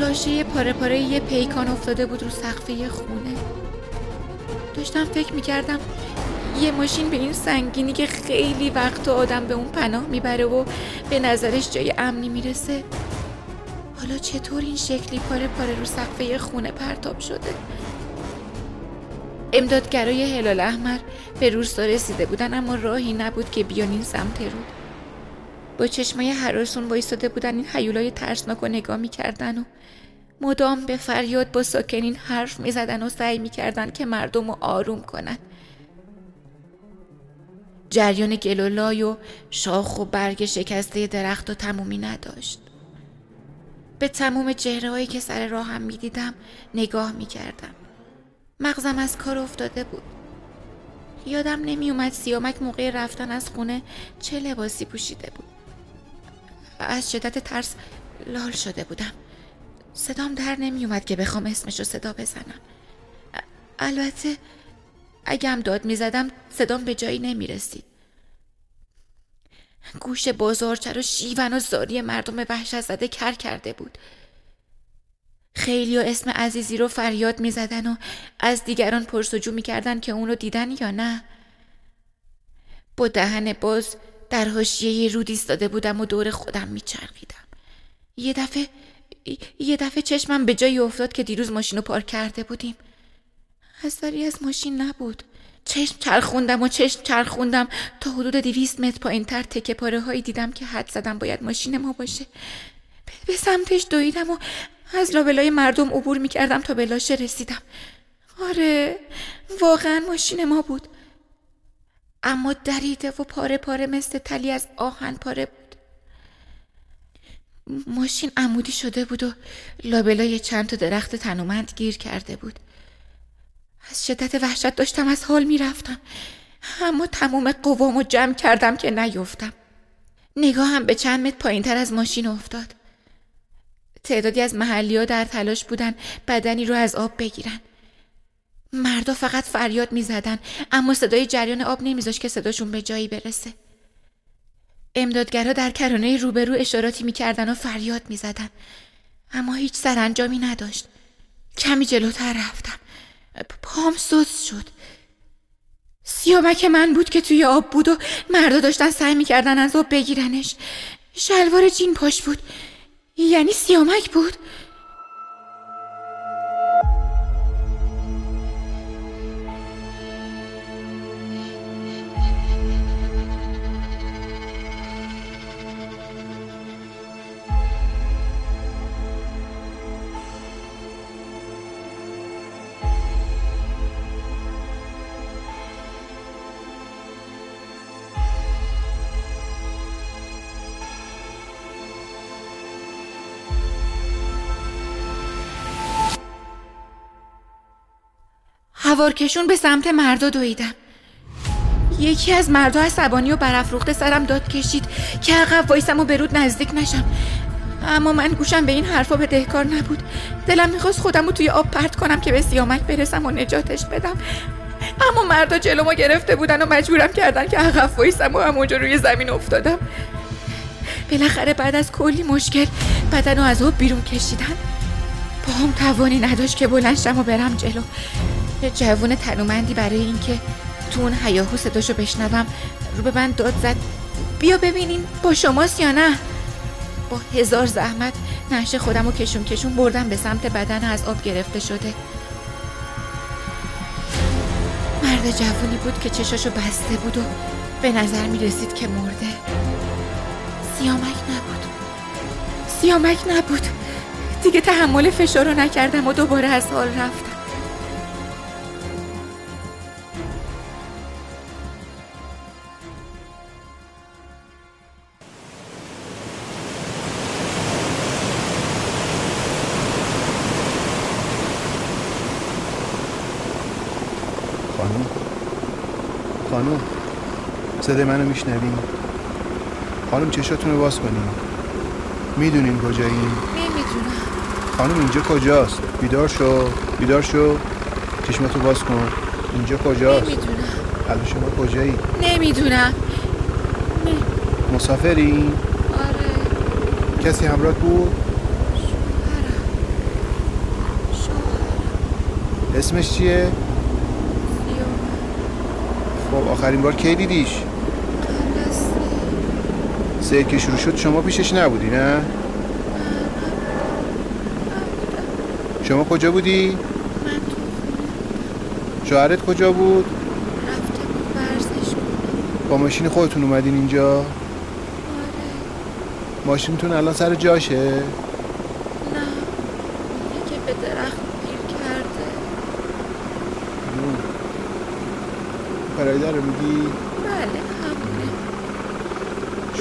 لاشه پاره پاره یه پیکان افتاده بود رو سقفه خونه. داشتم فکر می‌کردم یه ماشین به این سنگینی که خیلی وقت آدم به اون پناه می‌بره و به نظرش جای امنی می‌رسه. حالا چطور این شکلی پاره پاره رو سقفه خونه پرتاب شده؟ امدادگرای هلال احمر به روستا رسیده بودن اما راهی نبود که بیان این سمت رود با چشمای حراسون وایستاده بودن این حیولای ترسناک و نگاه می‌کردن و مدام به فریاد با ساکنین حرف می‌زدن و سعی می‌کردن که مردم رو آروم کنن. جریان گلولای و شاخ و برگ شکسته درخت و تمومی نداشت. به تموم چهرههایی که سر راهم می‌دیدم نگاه می‌کردم. مغزم از کار افتاده بود. یادم نمیومد سیامک موقع رفتن از خونه چه لباسی پوشیده بود. از شدت ترس لال شده بودم. صدام در نمیومد که بخوام اسمش رو صدا بزنم. البته اگه هم داد می‌زدم صدام به جایی نمی‌رسید. گوش بازارچه رو شیون و زاری مردم وحشت زده کر کرده بود. خیلی و اسم عزیزی رو فریاد می زدن و از دیگران پرسجو می کردن که اون دیدن یا نه. با دهن باز در حاشیه رود ایستاده بودم و دور خودم می چرخیدم. یه دفعه یه دفعه چشمم به جایی افتاد که دیروز ماشین رو پارک کرده بودیم. اثری از ماشین نبود. چشم چرخوندم و چشم چرخوندم. تا حدود دویست متر پایین تر تکه پاره هایی دیدم که حد زدم باید ماشین ما باشه. به سمتش دویدم و از لابلای مردم عبور می‌کردم تا به لاشه رسیدم. آره واقعا ماشین ما بود. اما دریده و پاره پاره مثل تلی از آهن پاره بود. ماشین عمودی شده بود و لابلای چند تا درخت تنومند گیر کرده بود. از شدت وحشت داشتم از حال می‌رفتم. اما تمام قوامو جمع کردم که نیفتم. نگاهم به چند متر پایین تر از ماشین افتاد. تعدادی از محلی ها در تلاش بودن بدنی رو از آب بگیرن. مردا فقط فریاد می زدن اما صدای جریان آب نمیذاش که صداشون به جایی برسه. امدادگرها در کرانه روبرو اشاراتی می‌کردن و فریاد می‌زدن اما هیچ سرانجامی نداشت. کمی جلوتر رفتم. پام سوز شد. سیامک من بود که توی آب بود و مردا داشتن سعی می‌کردن از آب بگیرنش. شلوار جین پاش بود. یعنی سیامک بود. هوارکشون به سمت مردا دویدم. یکی از مردا عصبانی و برافروخته سرم داد کشید که عقب وایسم و به رود نزدیک نشم. اما من گوشم به این حرفا به دهکار نبود. دلم می‌خواست خودم رو توی آب پرت کنم که به سیامک برسم و نجاتش بدم. اما مردا جلومو گرفته بودن و مجبورم کردن که عقب وایسم و همونجا روی زمین افتادم. بالاخره بعد از کلی مشکل بدن رو از آب بیرون کشیدن. هم توانی نداشت که بلنشم و برم جلو. یه جوون تنومندی برای اینکه تو اون حیاهو صداشو بشنوم. رو به من داد زد بیا ببینین با شماست یا نه. با هزار زحمت نشه خودم رو کشون کشون بردم به سمت بدن از آب گرفته شده. مرد جوونی بود که چشاشو بسته بود و به نظر می رسید که مرده. سیامک نبود. سیامک نبود. دیگه تحمل فشار رو نکردم و دوباره از حال رفتم. صدای منو میشنوین خانم چشاتون رو باز کنین. می‌دونین کجایین نمی‌دونم. خانم اینجا کجاست؟ بیدار شو. بیدار شو. چشمتو باز کن. اینجا کجاست؟ نمی‌دونم. الان شما کجایی؟ نمی‌دونم. مسافری؟ آره. کسی همراه بود؟ اسمش چیه؟ خب آخرین بار کی دیدیش؟ سیر که شروع شد شما پیشش نبودی نه؟ شما کجا بودی؟ من تو شوهرت کجا بود؟ رفته بود ورزش با ماشین خودتون اومدین اینجا؟ آره. ماشینتون الان سر جاشه؟ نه. اونه که به درخت گیر کرده. پرایده رو میگی؟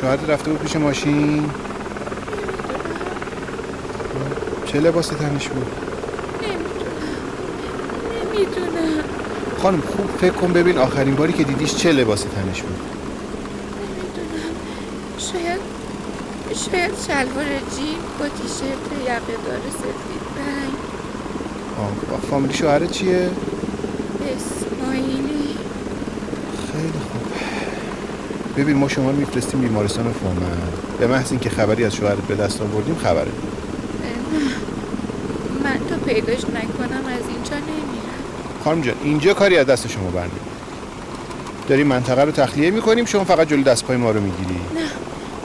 شوهرت رفته بود پیش ماشین؟ چه لباس تنش بود؟ نمی‌دونم. خانم خوب فکر کن ببین آخرین باری که دیدیش چه لباسی تنش بود. نمی‌دونم. شاید شاید شلوار جین با تیشرت یقه دار سفید رنگ. آه با فامیلی شوهرت چیه اسماعیلی خیلی خوب ببین ما شما رو میفرستیم بیمارستان فومن به محض اینکه خبری از شوهرت به دست آوردیم خبره. من تا پیداش نکنم از اینجا نمیرم خانم جان اینجا کاری از دست شما برنمیاد داریم منطقه رو تخلیه می‌کنیم شما فقط جلو دست پای ما رو می‌گیری. نه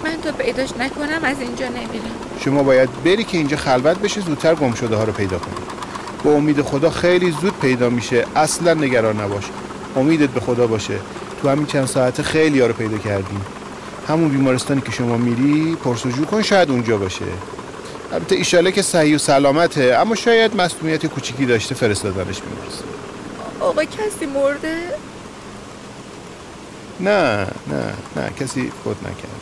من تا پیداش نکنم از اینجا نمیرم. شما باید بری که اینجا خلوت بشه زودتر گم شده ها رو پیدا کنی. به امید خدا خیلی زود پیدا میشه. اصلا نگران نباش. امیدت به خدا باشه. تو همین چند ساعته خیلی ها رو پیدا کردیم. همون بیمارستانی که شما میری پرسجو کن شاید اونجا باشه. البته ایشاله که صحیح و سلامته اما شاید مسئولیت کوچیکی داشته فرستادنش بیمارستان آقا کسی مرده؟ نه نه نه کسی خود نکرد.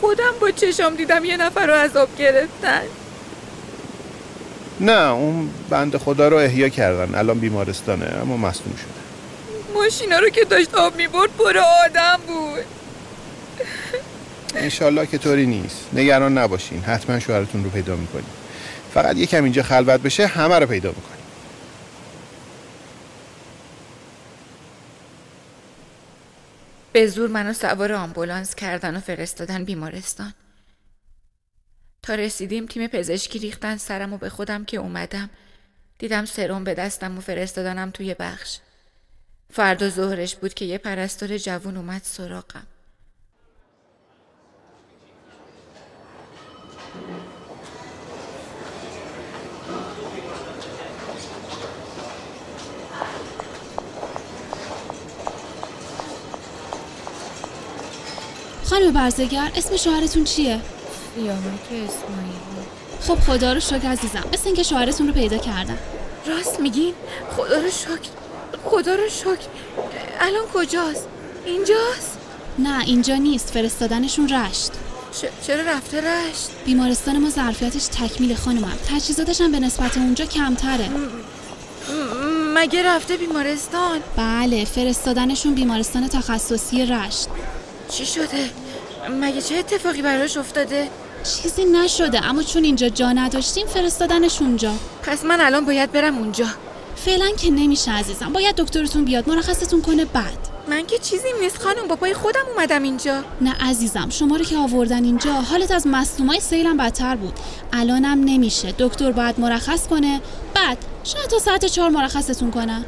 خودم با چشام دیدم یه نفر رو عذاب گرفتن. نه اون بند خدا رو احیا کردن. الان بیمارستانه اما مصدوم شده ماشینا رو که داشت آب می‌برد پر آدم بود. انشالله که طوری نیست. نگران نباشین. حتما شوهرتون رو پیدا می‌کنیم. فقط یکم اینجا خلوت بشه همه رو پیدا می‌کنیم. به زور منو سوار آمبولانس کردن و فرستادن بیمارستان. تا رسیدیم تیم پزشکی ریختن سرم و به خودم که اومدم. دیدم سرم به دستم و فرستادنم توی بخش. فردا ظهرش بود که یه پرستار جوون اومد سراغم. خانم برزگر اسم شوهرتون چیه؟ سیامک اسماعیلی. خب خدا رو شکر عزیزم مثل اینکه شوهرتون رو پیدا کردم راست میگین؟ خدا رو شکر. خدا رو شکر. الان کجاست؟ اینجاست؟ نه اینجا نیست. فرستادنشون رشت. چرا رفته رشت؟ بیمارستان ما ظرفیتش تکمیل خانمم تجهیزاتش هم به نسبت اونجا کمتره. مگه رفته بیمارستان؟ بله فرستادنشون بیمارستان تخصصی رشت. چی شده؟ مگه چه اتفاقی براش افتاده؟ چیزی نشده اما چون اینجا جا نداشتیم فرستادنش اونجا. پس من الان باید برم اونجا. فعلا که نمیشه عزیزم. باید دکترتون بیاد مرخصتون کنه بعد. من که چیزی نیست خانم با پای خودم اومدم اینجا. نه عزیزم شما رو که آوردن اینجا حالت از مصدومای سیلم بدتر بود. الانم نمیشه. دکتر باید مرخص کنه. بعد شاید تا ساعت چهار مرخصتون کنن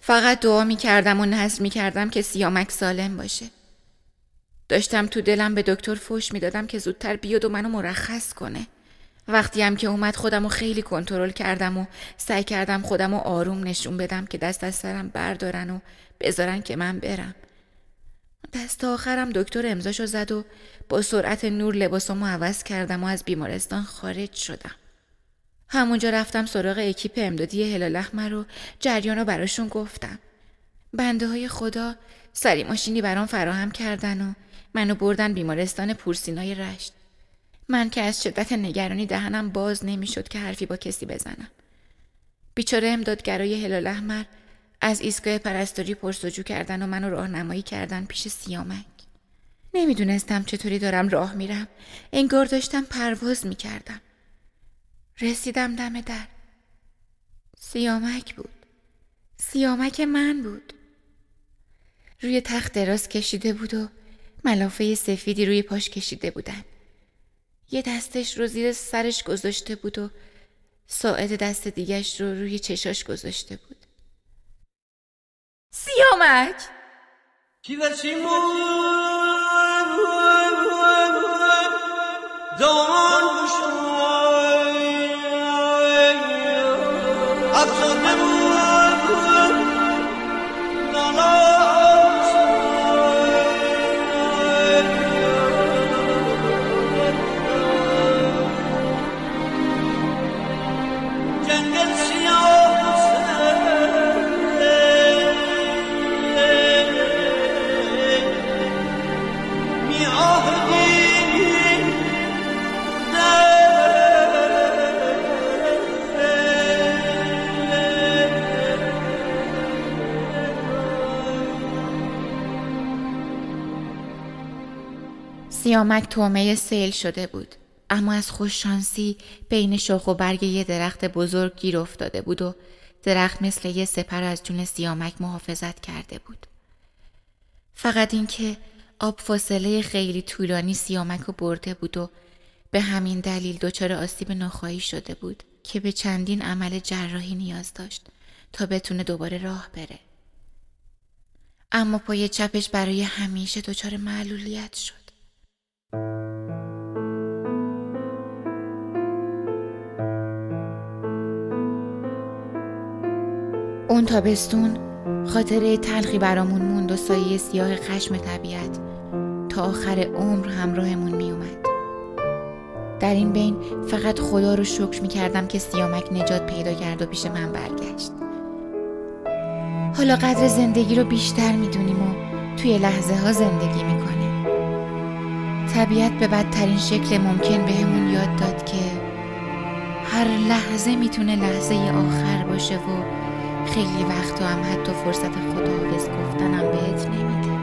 فقط دعا می کردم و نظر می کردم که سیامک سالم باشه. داشتم تو دلم به دکتر فوش می دادم که زودتر بیاد و منو مرخص کنه. وقتی هم که اومد خودم رو خیلی کنترل کردم و سعی کردم خودم رو آروم نشون بدم که دست از سرم بردارن و بذارن که من برم. دست آخرم دکتر امضاشو زد و با سرعت نور لباسمو عوض کردم و از بیمارستان خارج شدم. همونجا رفتم سراغ اکیپ امدادی هلال احمر رو جریان رو براشون گفتم. بنده های خدا سری ماشینی برام فراهم کردن و منو بردن بیمارستان پورسینای رشت. من که از شدت نگرانی دهنم باز نمی‌شد که حرفی با کسی بزنم. بیچاره امدادگرای هلال احمر از ایستگاه پرستاری پرسجو کردن و منو راهنمایی کردن پیش سیامک. نمی‌دونستم چطوری دارم راه میرم. انگار داشتم پرواز می‌کردم. رسیدم دم در. سیامک بود. سیامک من بود. روی تخت دراز کشیده بود و ملافه سفیدی روی پاش کشیده بودن. یه دستش رو زیر سرش گذاشته بود و ساعد دست دیگش رو روی چشاش گذاشته بود. سیامک! سیامک تومه سیل شده بود. اما از خوششانسی بین شاخ و برگ یه درخت بزرگ گیر افتاده بود و درخت مثل یه سپر از جون سیامک محافظت کرده بود. فقط اینکه آب فاصله خیلی طولانی سیامک رو برده بود و به همین دلیل دچار آسیب ناخواهی شده بود که به چندین عمل جراحی نیاز داشت تا بتونه دوباره راه بره. اما پای چپش برای همیشه دچار معلولیت شد. اون تابستون خاطره تلخی برامون موند و سایه سیاه خشم طبیعت. تا آخر عمر همراهمون میومد. در این بین فقط خدا رو شکر می کردم که سیامک نجات پیدا کرد و پیش من برگشت. حالا قدر زندگی رو بیشتر می‌دونیم و توی لحظه ها زندگی می‌کنیم طبیعت به بدترین شکل ممکن بهمون یاد داد که هر لحظه می‌تونه لحظه آخر باشه و خیلی وقتا هم حتی فرصت خداحافظ گفتنم بهت نمیده.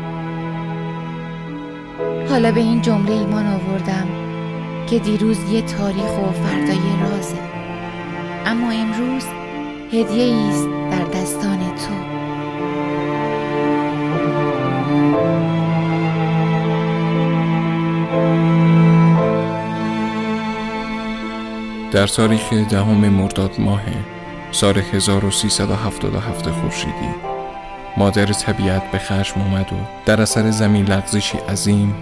حالا به این جمله ایمان آوردم که دیروز یه تاریخ و فردای رازه. اما امروز هدیه است در دستان تو. در تاریخ دهم مرداد ماه سال 1377 خورشیدی مادر طبیعت به خشم اومد و در اثر زمین لغزشی عظیم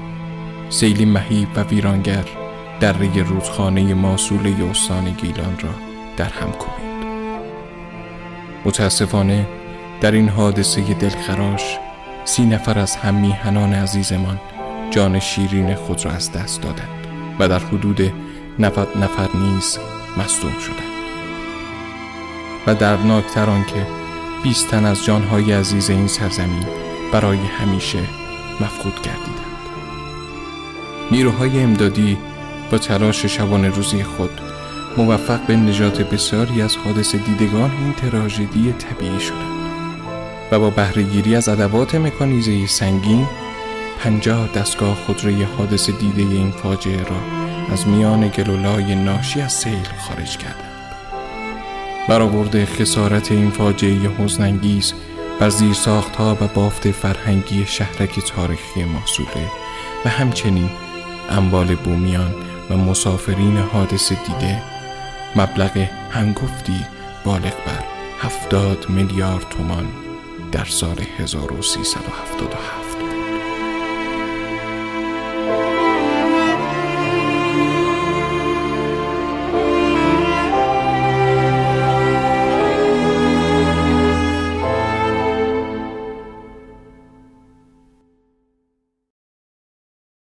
سیلی مهیب و ویرانگر دره رودخانه ماسوله استان گیلان را در هم کوبید. متاسفانه در این حادثه دلخراش سی نفر از هم میهنان عزیزمان جان شیرین خود را از دست دادند و در حدود 90 نفر نیز مصدوم شدند. و دردناکتر آنکه بیست تن از جانهای عزیز این سرزمین برای همیشه مفقود گردیدند. نیروهای امدادی با تلاش شبانه روزی خود موفق به نجات بسیاری از حادث دیدگان این تراژدی طبیعی شدند و با بهرهگیری از ادوات مکانیزه سنگین پنجاه دستگاه خودروی حادث دیده این فاجعه را از میان گلولای ناشی از سیل خارج کردند. برآورد خسارت این فاجعه حزنانگیز بر ها و بافت فرهنگی شهرک تاریخی ماسوله و همچنین اموال بومیان و مسافرین حادث دیده مبلغ هنگفتی بالغ بر هفتاد میلیارد تومان در سال 1377